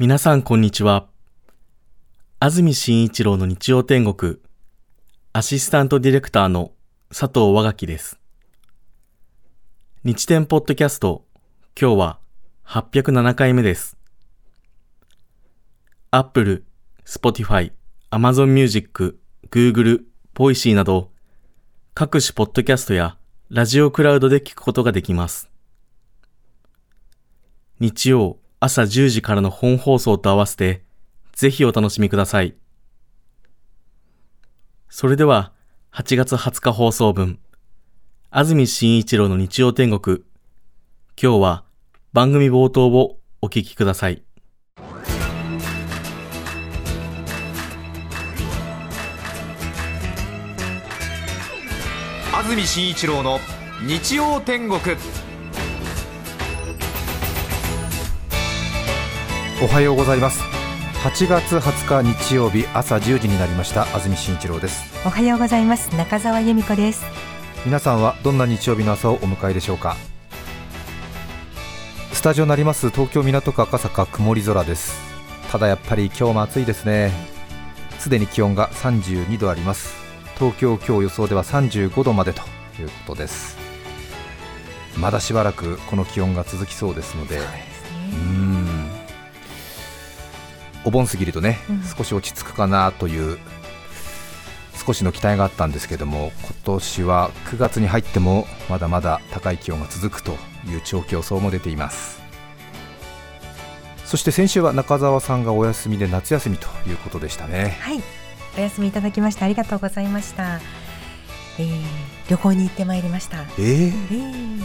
皆さんこんにちは。安住紳一郎の日曜天国、アシスタントディレクターの佐藤和垣です。日天ポッドキャスト、今日は807回目です。Apple、Spotify、Amazon Music、Google、Voicy など、各種ポッドキャストやラジオクラウドで聞くことができます。日曜朝10時からの本放送と合わせて、ぜひお楽しみください。それでは、8月20日放送分、安住紳一郎の日曜天国。今日は番組冒頭をお聞きください。安住紳一郎の日曜天国おはようございます。8月20日日曜日朝10時になりました。安住紳一郎です。おはようございます。中澤由美子です。皆さんはどんな日曜日の朝をお迎えでしょうか。スタジオになります。東京港区赤坂曇り空です。ただやっぱり今日も暑いですね。すでに気温が32度あります。東京今日予想では35度までということです。まだしばらくこの気温が続きそうですので。うーんお盆過ぎるとね、うん。少し落ち着くかなという少しの期待があったんですけども今年は9月に入ってもまだまだ高い気温が続くという長期予想も出ています。そして先週は中澤さんがお休みで夏休みということでしたね。はい。お休みいただきましてありがとうございました、えー、旅行に行ってまいりました。えー。えー、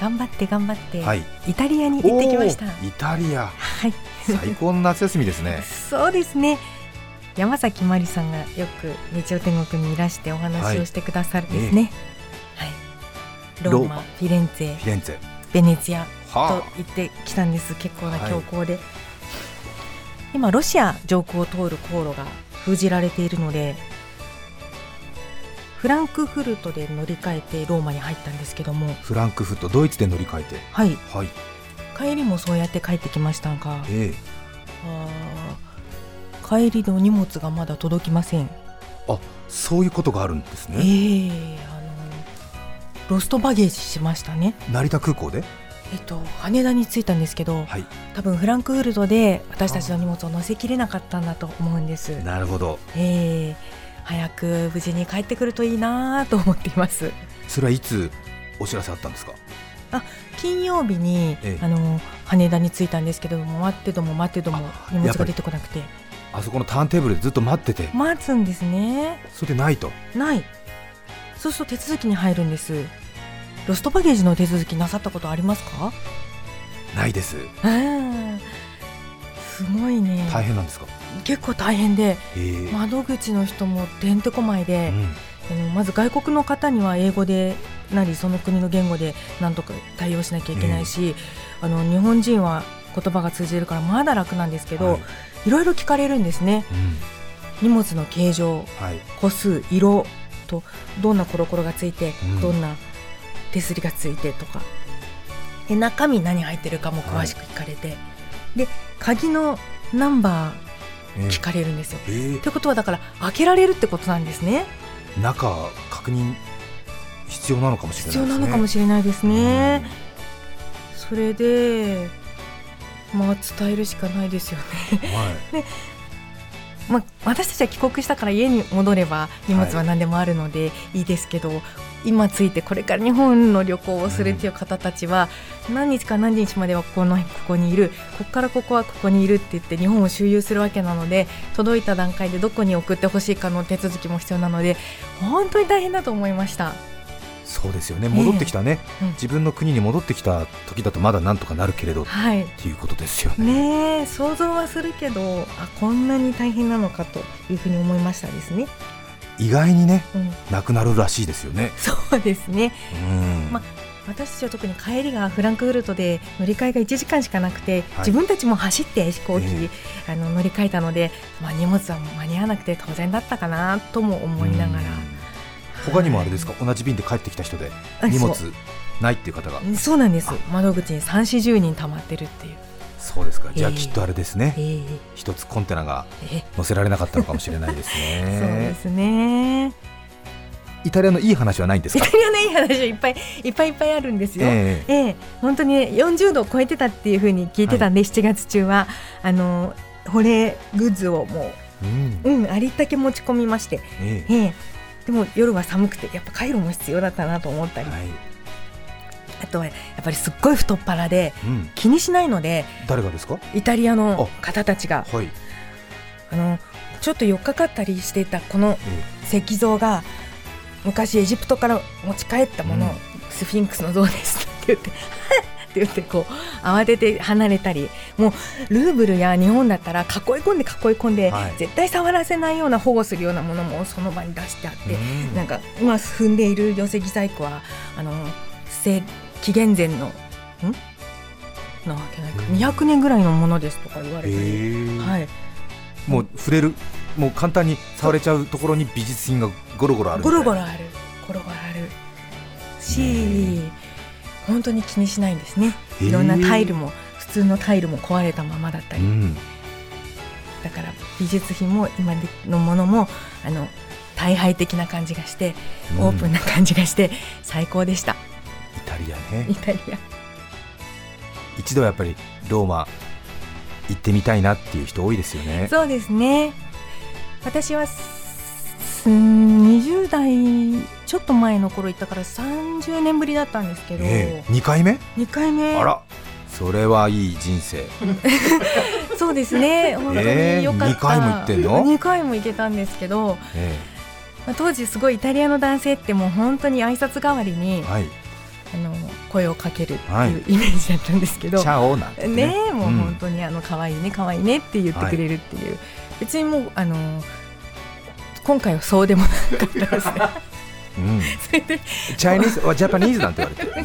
頑張って頑張って、はい。イタリアに行ってきました。イタリア。はい最高の夏休みですね。そうですね。山崎まりさんがよく日曜天国にいらしてお話をしてくださるんですね。はい、ローマ。ローマフィレンツェフィレンツェ。ベネツィアとは行ってきたんです。結構なはい強行で、今ロシア上空を通る航路が封じられているのでフランクフルトで乗り換えてローマに入ったんですけども。あフランクフルトドイツで乗り換えて。はい。はい帰りもそうやって帰ってきましたがえあー帰りの荷物がまだ届きません。ーあそういうことがあるんですえね、えあのロストバゲージしましたね。成田空港で？えっと羽田に着いたんですけどはい。多分フランクフルトで私たちの荷物を載せきれなかったんだと思うんです。なるほど。ええ早く無事に帰ってくるといいなと思っています。それはいつお知らせあったんですか？金曜日に、ええ。あの羽田に着いたんですけども待ってども待ってどもあ荷物が出てこなくて。あそこのターンテーブルでずっと待ってて。待つんですね。それでないと。ない。そうすると手続きに入るんです。ロストバゲージの手続きなさったことありますか？ないです。うんすごいね。大変なんですか？結構大変でえー窓口の人もてんてこまいで、うん。まず外国の方には英語でなりその国の言語でなんとか対応しなきゃいけないし、あの日本人は言葉が通じるからまだ楽なんですけど、はい。い、ろいろ聞かれるんですね。うん。荷物の形状はい。個数色とどんなコロコロがついて、うん。どんな手すりがついてとか。で中身何入ってるかも詳しく聞かれて、で鍵のナンバえーー聞かれるんですよ。えーってことはだから開けられるってことなんですね。中確認必要なのかもしれない必要なのかもししれないですね。それでまあ伝えるしかないですよね。はいまあ、私たちは帰国したから家に戻れば荷物は何でもあるのでいいですけど、今ついてこれから日本の旅行をするっていう方たちは、何日か何日まではここのここにいるここからここはここにいるって言って日本を周遊するわけなので届いた段階でどこに送ってほしいかの手続きも必要なので本当に大変だと思いました。そうですよね。戻ってきたね、うん。自分の国に戻ってきた時だとまだなんとかなるけれどっはい。ていうことですよね。ねえ想像はするけどあこんなに大変なのかというふうに思いましたですね。意外にねうん、なくなるらしいですよね。そうですね。うん、ま私たちは特に帰りがフランクフルトで乗り換えが1時間しかなくて、はい。自分たちも走って飛行機、えあの乗り換えたので、まあ、荷物は間に合わなくて当然だったかなとも思いながら、うん他にもあれですか？同じ便で帰ってきた人で？あ荷物ないっていう方が？そうなんです。窓口に3 4 0人溜まってるっていう。そうですか。じゃあええきっとあれですね、ええ。一つコンテナがええ。載せられなかったのかもしれないですそうねですね。イタリアのいい話はないんですか？イタリアのいい話はいっぱいいっぱいいっぱいあるんですよ。ええ。ええ。本当にね40度を超えてたっていう風に聞いてたんで、7月中はあの保冷グッズをもうん。う、うん、ありったけ持ち込みまして、ええ。ええでも夜は寒くてやっぱカイロも必要だったなと思ったり、はい。あとはやっぱりすっごい太っ腹でうん、気にしないので誰がですか？イタリアの方たちが。はい、あのちょっと寄っかかったりしていたこのえ。石像が昔エジプトから持ち帰ったもの、うん。スフィンクスの像ですって言って って言ってこう慌てて離れたりもうルーブルや日本だったら囲い込んで囲い込んで、はい。絶対触らせないような保護するようなものもその場に出してあって、うん。なんか今踏んでいる寄石細工はあのせ紀元前のん？なわけないか。うん。200年ぐらいのものですとか言われえて、え。はい、もう触れるもう簡単に触れちゃうところに美術品がゴロゴロあるゴロゴロある。ゴロゴロある。し、本当に気にしないんですね。いろんなタイルも普通のタイルも壊れたままだったり、うん。だから美術品も今のものもあの大敗的な感じがしてオープンな感じがして最高でした、イタリアね。イタリア。一度はやっぱりローマ行ってみたいなっていう人多いですよね。そうですね。私はす20代ちょっと前の頃行ったから30年ぶりだったんですけど、ええ。2回目？2回目。あら。それはいい人生。そうですね。本当に良かった、二回も行ってんの？2回も行けたんですけど、えまあ、当時すごいイタリアの男性ってもう本当に挨拶代わりにえはい。あの声をかけるってはい。いうイメージだったんですけど、チャオなんてね。ねえもううん。本当にあの可愛いね可愛いねって言ってくれるっていう、別にもうあの今回はそうでもなかったですね。う んそれで。チャイニーズはジャパニーズなんて言われて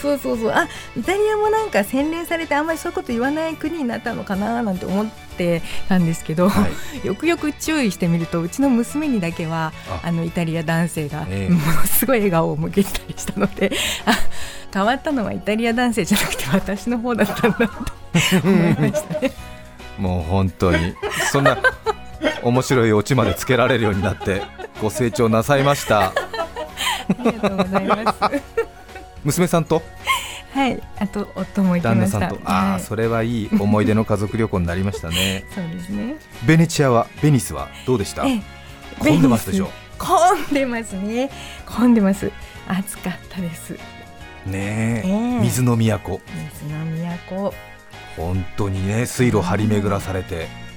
そうそうそう。あイタリアもなんか洗練されてあんまりそういうこと言わない国になったのかななんて思ってたんですけど、はい。よくよく注意してみるとうちの娘にだけはあ。あのイタリア男性がええ。ものすごい笑顔を向けてたりしたのであ変わったのはイタリア男性じゃなくて私の方だったんだと思いましたね。もう本当に。そんな面白いオチまでつけられるようになってご成長なさいましたありがとうございます。娘さんと？はい、あと夫も行きました。旦那さんとああはいそれはいい思い出の家族旅行になりましたねそうですね。ベネチアはベニスはどうでした？ええ混んでますでしょ混んでますね。混んでます。暑かったです。ねえええ水の都水の都。本当にね水路張り巡らされてねえ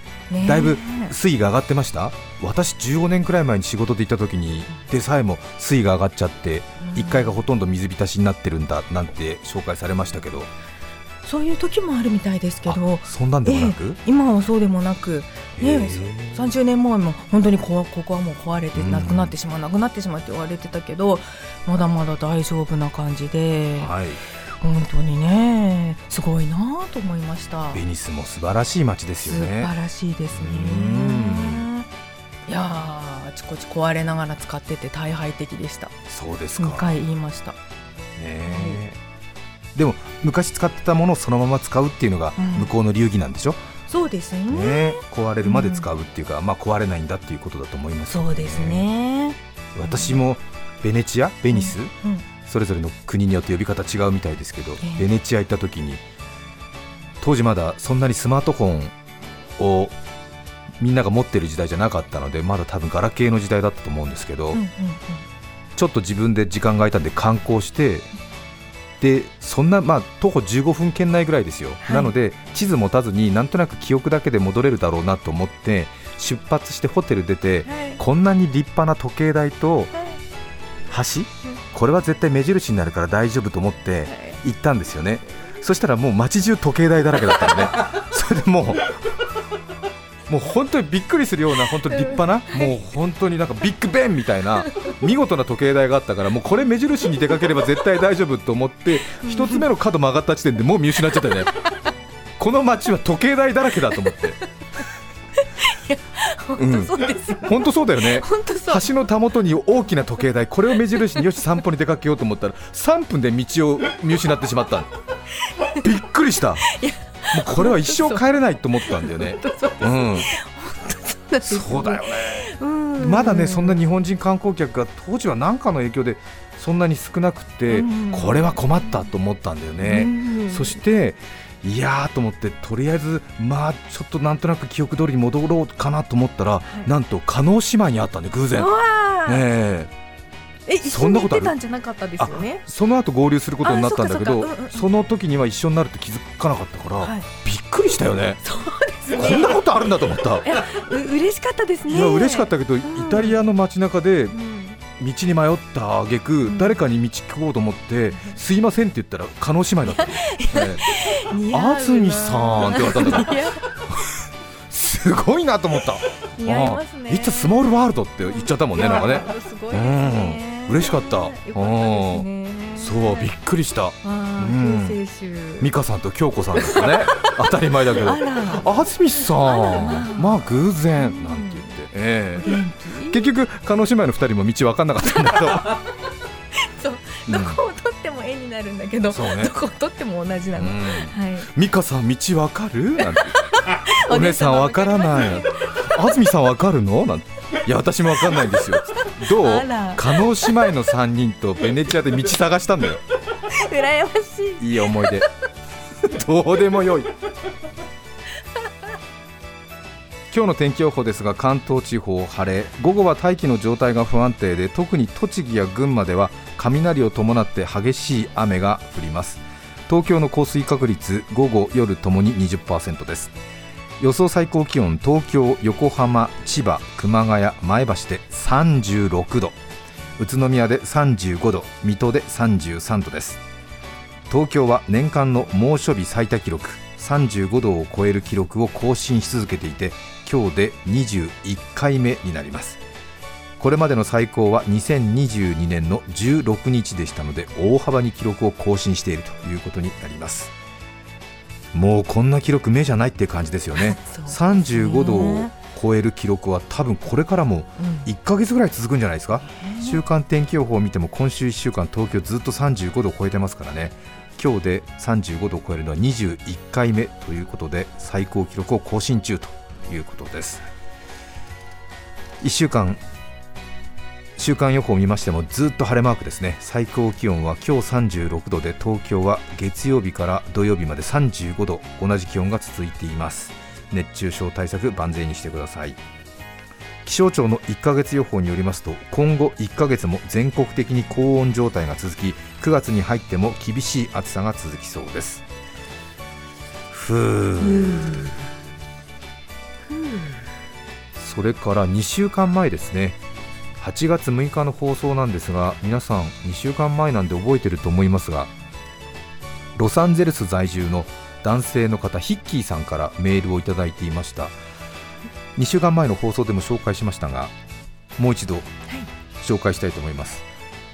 だいぶ水位が上がってました？私15年くらい前に仕事で行った時にでさえも水位が上がっちゃって1階がほとんど水浸しになってるんだなんて紹介されましたけど。そういう時もあるみたいですけど。あ、そんなんでもなく、今はそうでもなく、ねへえ、30年前も本当にこここはもう壊れてうん。なくなってしまう、なくなってしまうって言われてたけどまだまだ大丈夫な感じで。はい本当にねすごいなと思いました。ベニスも素晴らしい街です素よね。晴らしいですね。うん。いやーあちこち壊れながら使ってて大敗的でした。そうですか。2回言いました。ねえ。でも昔使ってたものをそのまま使うっていうのがうん。向こうの流儀なんでしょ、そうですね。ね壊れるまで使うっていうか、まあ壊れないんだっていうことだと思いますよそうですね。私もベネチアベニス、うんそれぞれの国によって呼び方違うみたいですけど、ええ。ベネチア行った時に当時まだそんなにスマートフォンをみんなが持ってる時代じゃなかったのでまだ多分ガラケーの時代だったと思うんですけど、うんうんうん。ちょっと自分で時間が空いたんで観光してでそんな、まあ、徒歩15分圏内ぐらいですよ、い。なので地図持たずになんとなく記憶だけで戻れるだろうなと思って出発してホテル出てはい。こんなに立派な時計台と橋？これは絶対目印になるから大丈夫と思って行ったんですよね。そしたらもう街中時計台だらけだったのね。それでもうもう本当にびっくりするような本当に立派なもう本当になんかビッグベンみたいな見事な時計台があったからもうこれ目印に出かければ絶対大丈夫と思って一つ目の角曲がった時点でもう見失っちゃったよね。この街は時計台だらけだと思って本当そうですよ、本当そうだよね。本当そう。橋のたもとに大きな時計台これを目印によし散歩に出かけようと思ったら3分で道を見失ってしまった。びっくりした。うこれは一生帰れないと思ったんだよね。うん、そうだよね。うん。まだねそんな日本人観光客が当時は何かの影響でそんなに少なくて、うん。これは困ったと思ったんだよね。うん。そしていやーと思ってとりあえずまあちょっとなんとなく記憶通りに戻ろうかなと思ったら、い。なんと加納姉妹に会ったんで偶然。ええ。一緒に行ってたんじゃなかったですよね？え。その後合流することになったんだけどうんうん。その時には一緒になるって気づかなかったから、はい。びっくりしたよね。そうですこんなね。ことあるんだと思った。いやう嬉しかったですね。いや嬉しかったけど、イタリアの街中でうん道に迷った挙句、ん。誰かに道聞こうと思って、すいませんって言ったら加納姉妹だったの、え安住さんって言われたんだかいやすごいなと思った。似合いますね。ああ It's a small world って言っちゃったもんねなんかね。すごいですね。うん。嬉しかった。そうびっくりした。美香さんと京子さんだったね。当たり前だけど。安住さん。まあ。まあ偶然。なんて言って、ええ。結局加納姉妹の二人も道分かんなかったんだけど。そうどこを取っても絵になるんだけど、そうね。どこを取っても同じなの。うん。はい。美香さん道分かる？なんて。お姉さん分からない。安住さん分かるの？なんて。いや私も分かんないんですよ。どう？あら。加納姉妹の3人とベネチアで道探したんだよ。羨ましい。いい思い出。どうでもよい今日の天気予報ですが関東地方晴れ午後は大気の状態が不安定で特に栃木や群馬では雷を伴って激しい雨が降ります。東京の降水確率午後夜ともに20%です。予想最高気温東京横浜千葉熊谷前橋で36度。宇都宮で35度水戸で33度です。東京は年間の猛暑日最多記録。35度を超える記録を更新し続けていて今日で21回目になります。これまでの最高は2022年の16日でしたので大幅に記録を更新しているということになります。もうこんな記録目じゃないって感じですよね。すね。35度を超える記録は多分これからもうん。1ヶ月ぐらい続くんじゃないですか。週間天気予報を見ても今週1週間東京ずっと35度を超えてますからね今日で35度を超えるのは21回目ということで最高記録を更新中ということです。1週間週間予報を見ましてもずっと晴れマークですね。最高気温は今日36度で東京は月曜日から土曜日まで35度同じ気温が続いています。熱中症対策万全にしてください。気象庁の1ヶ月予報によりますと今後1ヶ月も全国的に高温状態が続き9月に入っても厳しい暑さが続きそうです。ふう。それから2週間前ですね。8月6日の放送なんですが皆さん2週間前なんで覚えてると思いますがロサンゼルス在住の男性の方ヒッキーさんからメールをいただいていました2週間前の放送でも紹介しましたがもう一度紹介したいと思います、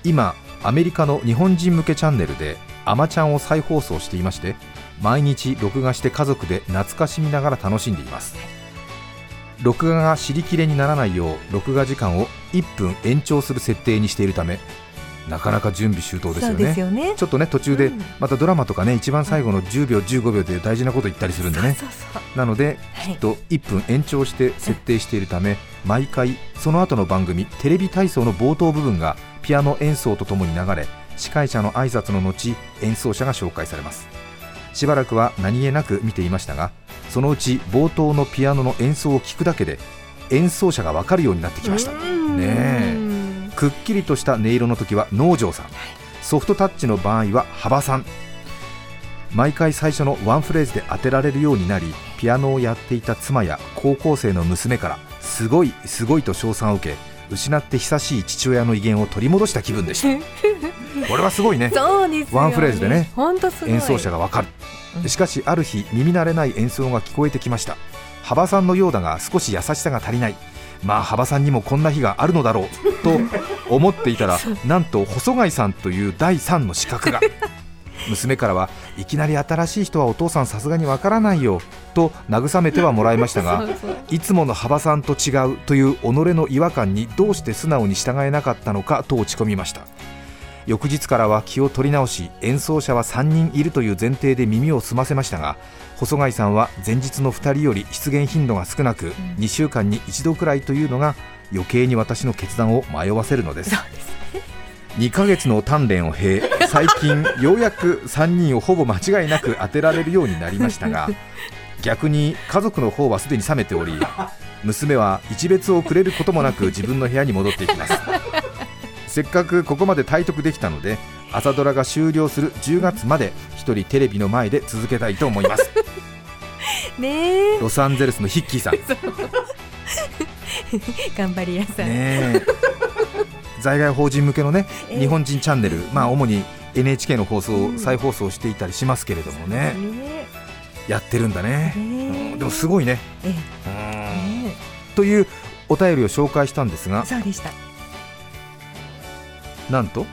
今アメリカの日本人向けチャンネルで「あまちゃん」を再放送していまして毎日録画して家族で懐かしみながら楽しんでいます。録画が尻切れにならないよう録画時間を1分延長する設定にしているためなかなか準備周到ですよね。ね。ちょっとね途中でうん。またドラマとかね一番最後の10秒15秒で大事なこと言ったりするんでね。なのではいきっと1分延長して設定しているため毎回その後の番組テレビ体操の冒頭部分がピアノ演奏とともに流れ司会者の挨拶の後演奏者が紹介されます。しばらくは何気なく見ていましたがそのうち冒頭のピアノの演奏を聞くだけで演奏者が分かるようになってきました。うん。ねえ。くっきりとした音色の時は農場さん。ソフトタッチの場合は幅さん毎回最初のワンフレーズで当てられるようになりピアノをやっていた妻や高校生の娘からすごいすごいと称賛を受け失って久しい父親の威厳を取り戻した気分でした。これはすごいね。そうですよワンフレーズでね演奏者がわかる。うんしかしある日耳慣れない演奏が聞こえてきました。幅さんのようだが少し優しさが足りない。まあ幅さんにもこんな日があるのだろうと思っていたら なんと細貝さんという第3の資格が。娘からはいきなり新しい人はお父さんさすがにわからないよと慰めてはもらいましたが いつもの幅さんと違うという己の違和感にどうして素直に従えなかったのかと落ち込みました。翌日からは気を取り直し演奏者は3人いるという前提で耳を澄ませましたが細貝さんは前日の2人より出現頻度が少なく、2週間に1度くらいというのが余計に私の決断を迷わせるのです2ヶ月の鍛錬を経最近ようやく3人をほぼ間違いなく当てられるようになりましたが逆に家族の方はすでに冷めており娘は一別をくれることもなく自分の部屋に戻っていきます。せっかくここまで体得できたので朝ドラが終了する10月まで一人テレビの前で続けたいと思います。ねえ。ロサンゼルスのヒッキーさん。ね 頑張り屋さん、え在外邦人向けのねええ。日本人チャンネルまあ主に NHK の放送をうん。再放送していたりしますけれどもね。ね。やってるんだね。えうんでもすごいね。というお便りを紹介したんですが。えそうでした。なんと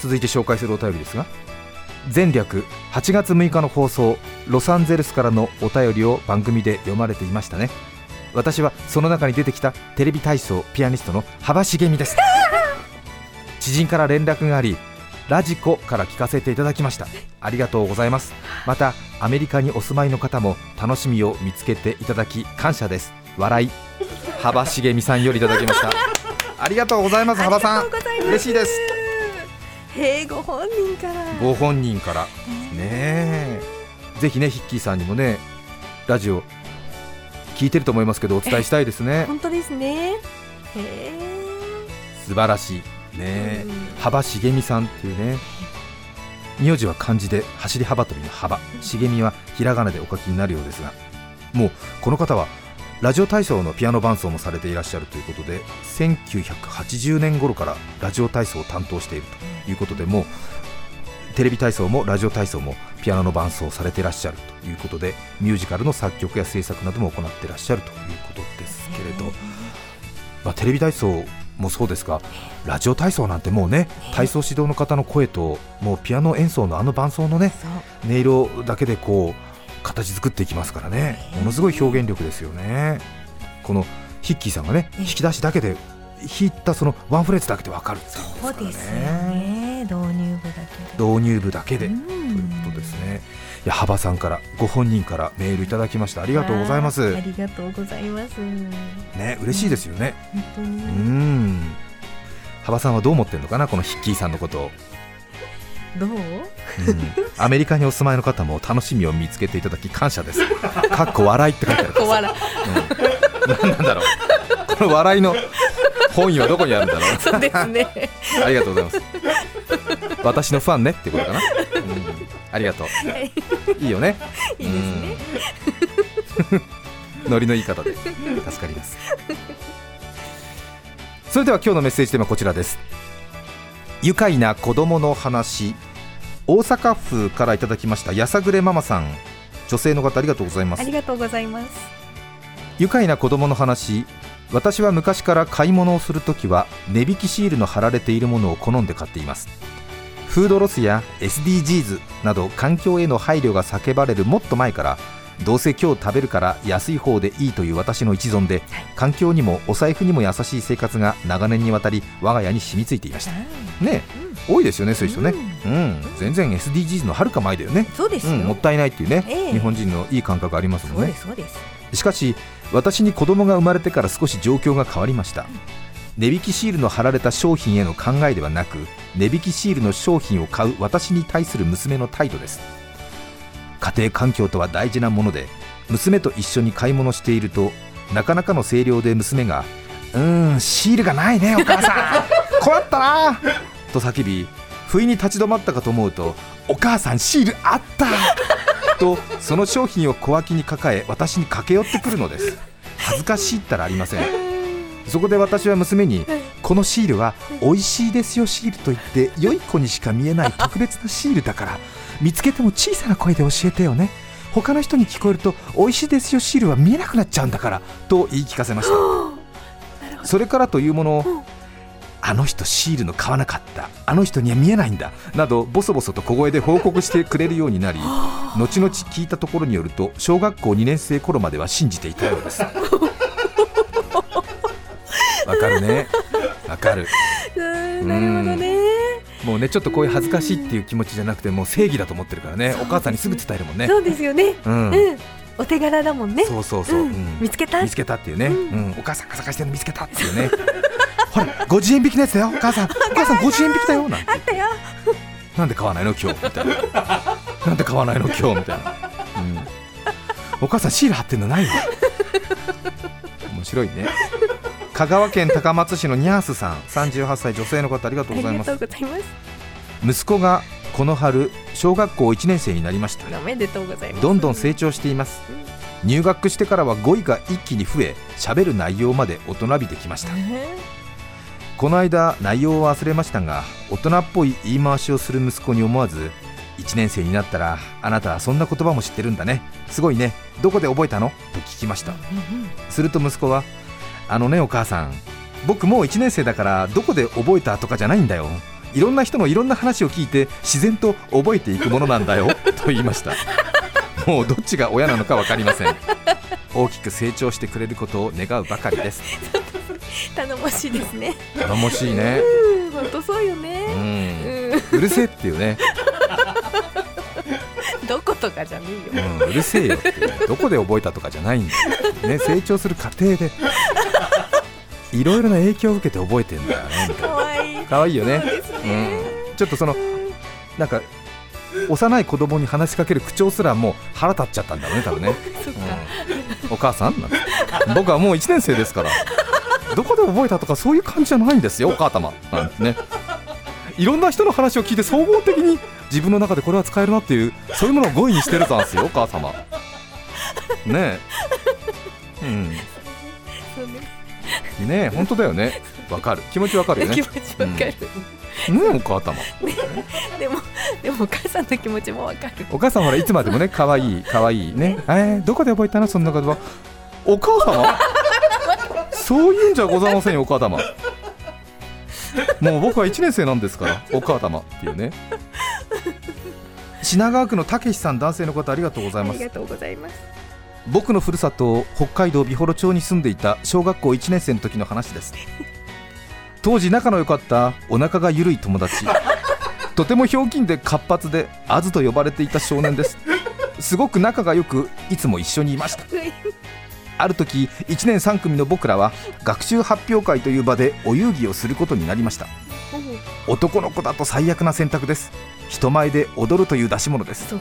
続いて紹介するお便りですが。前略8月6日の放送ロサンゼルスからのお便りを番組で読まれていましたね私はその中に出てきたテレビ体操ピアニストの幅茂美です。知人から連絡がありラジコから聞かせていただきました。ありがとうございます。またアメリカにお住まいの方も楽しみを見つけていただき感謝です。笑い。幅茂美さんよりいただきました。ありがとうございます。幅さん。嬉しいです。へえご本人から。ご本人から。ねえ。ぜひねヒッキーさんにもねラジオ聞いてると思いますけどお伝えしたいですね。本当ですね。素晴らしいね。えうん。幅茂美さんっていうね。名字は漢字で走り幅跳びの幅。茂美はひらがなでお書きになるようですがもうこの方はラジオ体操のピアノ伴奏もされていらっしゃるということで1980年頃からラジオ体操を担当しているということでもうテレビ体操もラジオ体操もピアノの伴奏をされていらっしゃるということでミュージカルの作曲や制作なども行っていらっしゃるということですけれど、まあ、テレビ体操もそうですがラジオ体操なんてもうね体操指導の方の声ともうピアノ演奏のあの伴奏のね音色だけでこう形作っていきますからね。ものすごい表現力ですよね。このヒッキーさんがねええ。引き出しだけで弾いたそのワンフレーズだけでわかるっていうんでですからね導入部だけで、うん。ということですね。いや幅さんからご本人からメールいただきました。ありがとうございます。ありがとうございます。ね嬉しいですよね。本当にうん。幅さんはどう思ってるのかなこのヒッキーさんのことを、どう？うん。アメリカにお住まいの方も楽しみを見つけていただき感謝です。かっこ笑いって書いてあるこわら何なんだろう。この笑いの本意はどこにあるんだろう？そうですね。ありがとうございます。私のファンねってことかな、うん、ありがとう。いいよね。いいですね。うん。ノリのいい方で。助かります。それでは今日のメッセージテーマはこちらです。愉快な子供の話。大阪府からいただきましたやさぐれママさん。女性の方ありがとうございます。ありがとうございます。愉快な子供の話私は昔から買い物をするときは値引きシールの貼られているものを好んで買っています。フードロスや SDGs など環境への配慮が叫ばれるもっと前からどうせ今日食べるから安い方でいいという私の一存で環境にもお財布にも優しい生活が長年にわたり我が家に染みついていました。ねえ多いですよねそういう人ね。うん。全然 SDGs のはるか前だよね。そうですよ、うん、もったいないっていうね、ええ。日本人のいい感覚ありますもんね。ですそうです。しかし私に子供が生まれてから少し状況が変わりました。値引きシールの貼られた商品への考えではなく値引きシールの商品を買う私に対する娘の態度です。家庭環境とは大事なもので娘と一緒に買い物しているとなかなかの声量で娘が「うーんシールがないねお母さん。困ったな」と叫び不意に立ち止まったかと思うと「お母さんシールあった!」とその商品を小脇に抱え私に駆け寄ってくるのです。恥ずかしいったらありません。そこで私は娘にこのシールは美味しいですよシールと言って良い子にしか見えない特別なシールだから見つけても小さな声で教えてよね。他の人に聞こえると美味しいですよシールは見えなくなっちゃうんだからと言い聞かせました。それからというものあの人シールの買わなかった。あの人には見えないんだ。などボソボソと小声で報告してくれるようになり 後々聞いたところによると小学校2年生頃までは信じていたようです。わかるね。わかる。うんなるほどね。もうねちょっとこういう恥ずかしいっていう気持ちじゃなくてもう正義だと思ってるからね。ね。お母さんにすぐ伝えるもんね。そうですよね。うん、うん、お手柄だもんね。そうそうそう、うん。うん見つけた。見つけたっていうね、ううん。お母さんが探してるの見つけたっていうねほら50円引きのやつだよ。お母さんお母さん50円引きだよ。なんて。あったよ。なんで買わないの？今日。みたいな。なんで買わないの？今日。みたいな、うん、お母さんシール貼ってんのないわ面白いね。香川県高松市のニャースさん。38歳女性の方ありがとうございます。ありがとうございます。息子がこの春小学校1年生になりました。おめでとうございます。どんどん成長しています。入学してからは語彙が一気に増え喋る内容まで大人びてきました。えこの間内容を忘れましたが大人っぽい言い回しをする息子に思わず1年生になったらあなたはそんな言葉も知ってるんだね。すごいね。どこで覚えたの？と聞きました。すると息子はあのねお母さん。僕もう1年生だからどこで覚えたとかじゃないんだよ。いろんな人のいろんな話を聞いて自然と覚えていくものなんだよ。と言いました。もうどっちが親なのか分かりません。大きく成長してくれることを願うばかりです頼もしいですね。頼もしいね。うん、本当そうようね。ん。ううるせえっていうね、ん、どことかじゃねえよ。うん、うるせえよってどこで覚えたとかじゃないんだよ、ね、成長する過程で。いろいろな影響を受けて覚えてんだよねみたいな。可愛いい。よね。そうん、ちょっとそのなんか幼い子供に話しかける口調すらもう腹立っちゃったんだろうね多分ね。うん、お母さんなんて。僕はもう1年生ですからどこで覚えたとかそういう感じじゃないんですよ お母様。なんてね。いろんな人の話を聞いて総合的に自分の中でこれは使えるなっていうそういうものを語彙にしてるざんすよ お母様。ねえ。うん。ね。ねえ本当だよね。わかる。気持ちわかるよね。気持ちわかる。ねえお母様。でも、でもお母さんの気持ちもわかる。お母さんほらいつまでもね可愛い可愛いね。えー、どこで覚えたのそんな言葉お母様？そういうんじゃございませんよお母様。もう僕は1年生なんですからお母様っていうね。品川区のたけしさん男性の方ありがとうございます。ありがとうございます。僕のふるさと北海道美幌町に住んでいた小学校1年生の時の話です。当時仲の良かったお腹が緩い友達。とてもひょうきんで活発でアズと呼ばれていた少年です。すごく仲が良くいつも一緒にいましたある時1年3組の僕らは学習発表会という場でお遊戯をすることになりました。男の子だと最悪な選択です。人前で踊るという出し物です。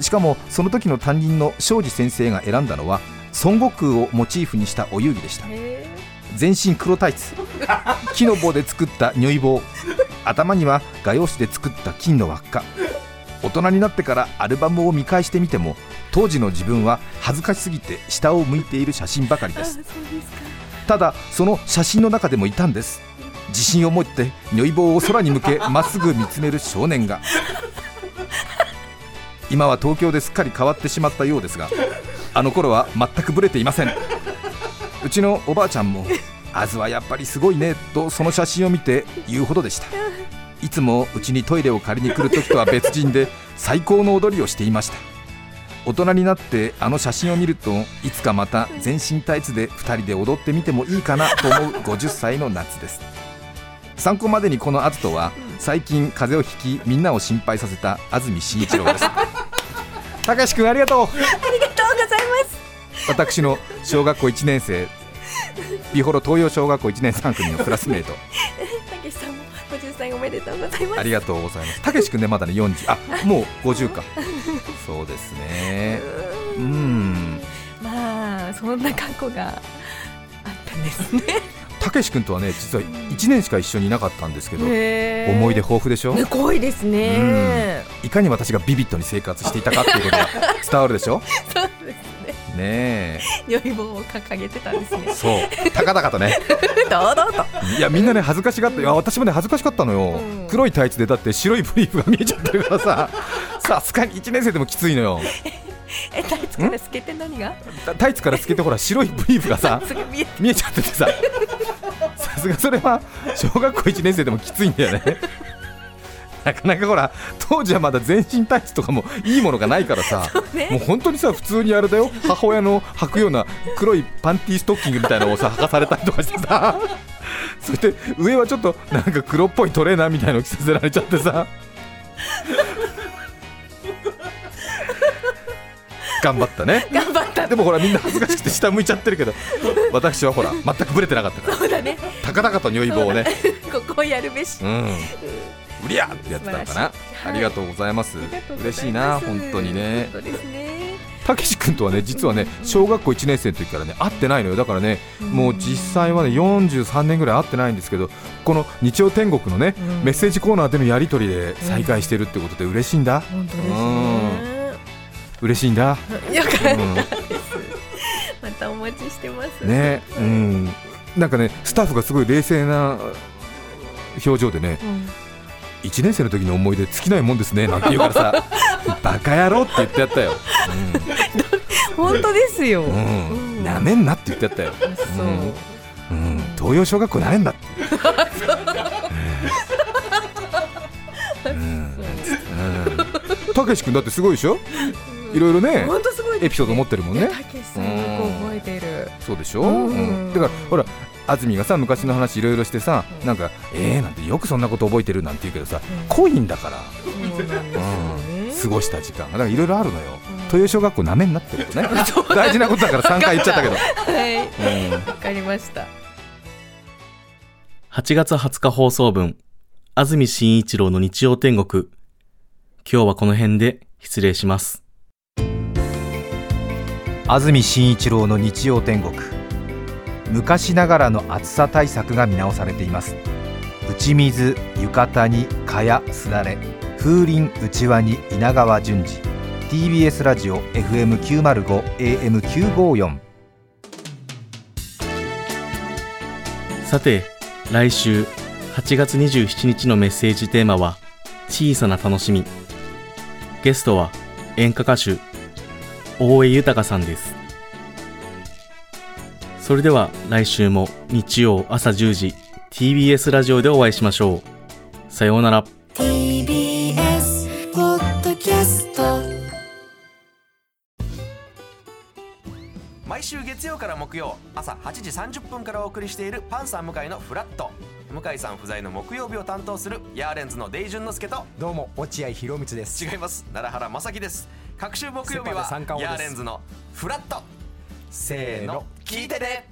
しかもその時の担任の庄司先生が選んだのは孫悟空をモチーフにしたお遊戯でした。へ全身黒タイツ。木の棒で作った如意棒。頭には画用紙で作った金の輪っか。大人になってからアルバムを見返してみても当時の自分は恥ずかしすぎて下を向いている写真ばかりです。ただその写真の中でもいたんです。自信を持って如意棒を空に向け まっすぐ見つめる少年が。今は東京ですっかり変わってしまったようですがあの頃は全くブレていません。うちのおばあちゃんも「あずはやっぱりすごいね」とその写真を見て言うほどでした。いつもうちにトイレを借りに来る時とは別人で最高の踊りをしていました大人になってあの写真を見るといつかまた全身タイツで2人で踊ってみてもいいかなと思う50歳の夏です。参考までにこのアズとは最近風邪をひきみんなを心配させた安住紳一郎です。たかしくんありがとう。ありがとうございます。私の小学校1年生美幌東洋小学校1年3組のクラスメート。たけしさんも50歳おめでとうございます。ありがとうございます。たけしくんねまだね40あもう50か。そうですね。ううん。んまあそんな過去があったんですね。たけしくんとはね実は1年しか一緒にいなかったんですけど思い出豊富でしょ？すごいですね。いかに私がビビッドに生活していたかっていうことが伝わるでしょ？そうですね。ねえ良い棒を掲げてたんですね。そう高々とね堂々と。いやみんなね恥ずかしがっていや私もね恥ずかしかったのよ、うん黒いタイツでだって白いブリーフが見えちゃってるからさ さすがに1年生でもきついのよ えタイツから透けて何が？タタイツから透けてほら白いブリーフがさすぐ見えて。見えちゃっててささすがそれは小学校1年生でもきついんだよねなかなかほら当時はまだ全身タイツとかもいいものがないからさ ね。もう本当にさ普通にあれだよ。母親の履くような黒いパンティーストッキングみたいなのをさ履かされたりとかしてさ。そして上はちょっとなんか黒っぽいトレーナーみたいの着させられちゃってさ。頑張ったね。頑張った。でもほらみんな恥ずかしくて下向いちゃってるけど私はほら全くブレてなかったから。そうだね。高々と如意棒をね。ここをやるべし。うんうりゃーってやってたのかな、はい。ありがとうございます。嬉しいな本当にね。たけし君とはね実はね小学校1年生の時からね会ってないのよ。だからねもう実際はね43年ぐらい会ってないんですけどこの日曜天国のねうん。メッセージコーナーでのやり取りで再会してるってことで嬉しいんだ。本当ですね。嬉しいんだ、よかったうん。またお待ちしてます。ねうん。なんかねスタッフがすごい冷静な表情でねうん1年生の時の思い出尽きないもんですね。なんて言うからさ バカ野郎って言ってやったよ、本当ですよ。うん。うん、なめんなって言ってやったよ、そう。うん、東洋小学校なれんだって。うん。うんたけし君だってすごいでしょ？いろいろね本当すごいエピソード持ってるもんね。たけしさんよく覚えてる。そうでしょ、うん。うん。だからほら安住がさ昔の話いろいろしてさなんかえーなんてよくそんなこと覚えてるなんて言うけどさうん。濃いんだから、そうなん過ごした時間が。だからいろいろあるのよ。うん。豊小学校なめんなってことね 大事なことだから3回言っちゃったけど、はい。うん。わかりました。8月20日放送分、安住紳一郎の日曜天国。今日はこの辺で失礼します。安住紳一郎の日曜天国昔ながらの暑さ対策が見直されています打ち水浴衣に蚊やすだれ風鈴うちわに稲川淳二 TBS ラジオ FM905 AM954 さて、来週8月27日のメッセージテーマは小さな楽しみ。ゲストは演歌歌手大江豊さんです。それでは来週も日曜朝10時 TBS ラジオでお会いしましょう。さようなら。TBS ポッドキャスト毎週月曜から木曜朝8時30分からお送りしているパンサー向井のフラット。向井さん不在の木曜日を担当するヤーレンズのデイジュンの之介とどうも落合博満です。違います。奈良原正樹です。各週木曜日はヤーレンズのフラット。せーの聞いてね。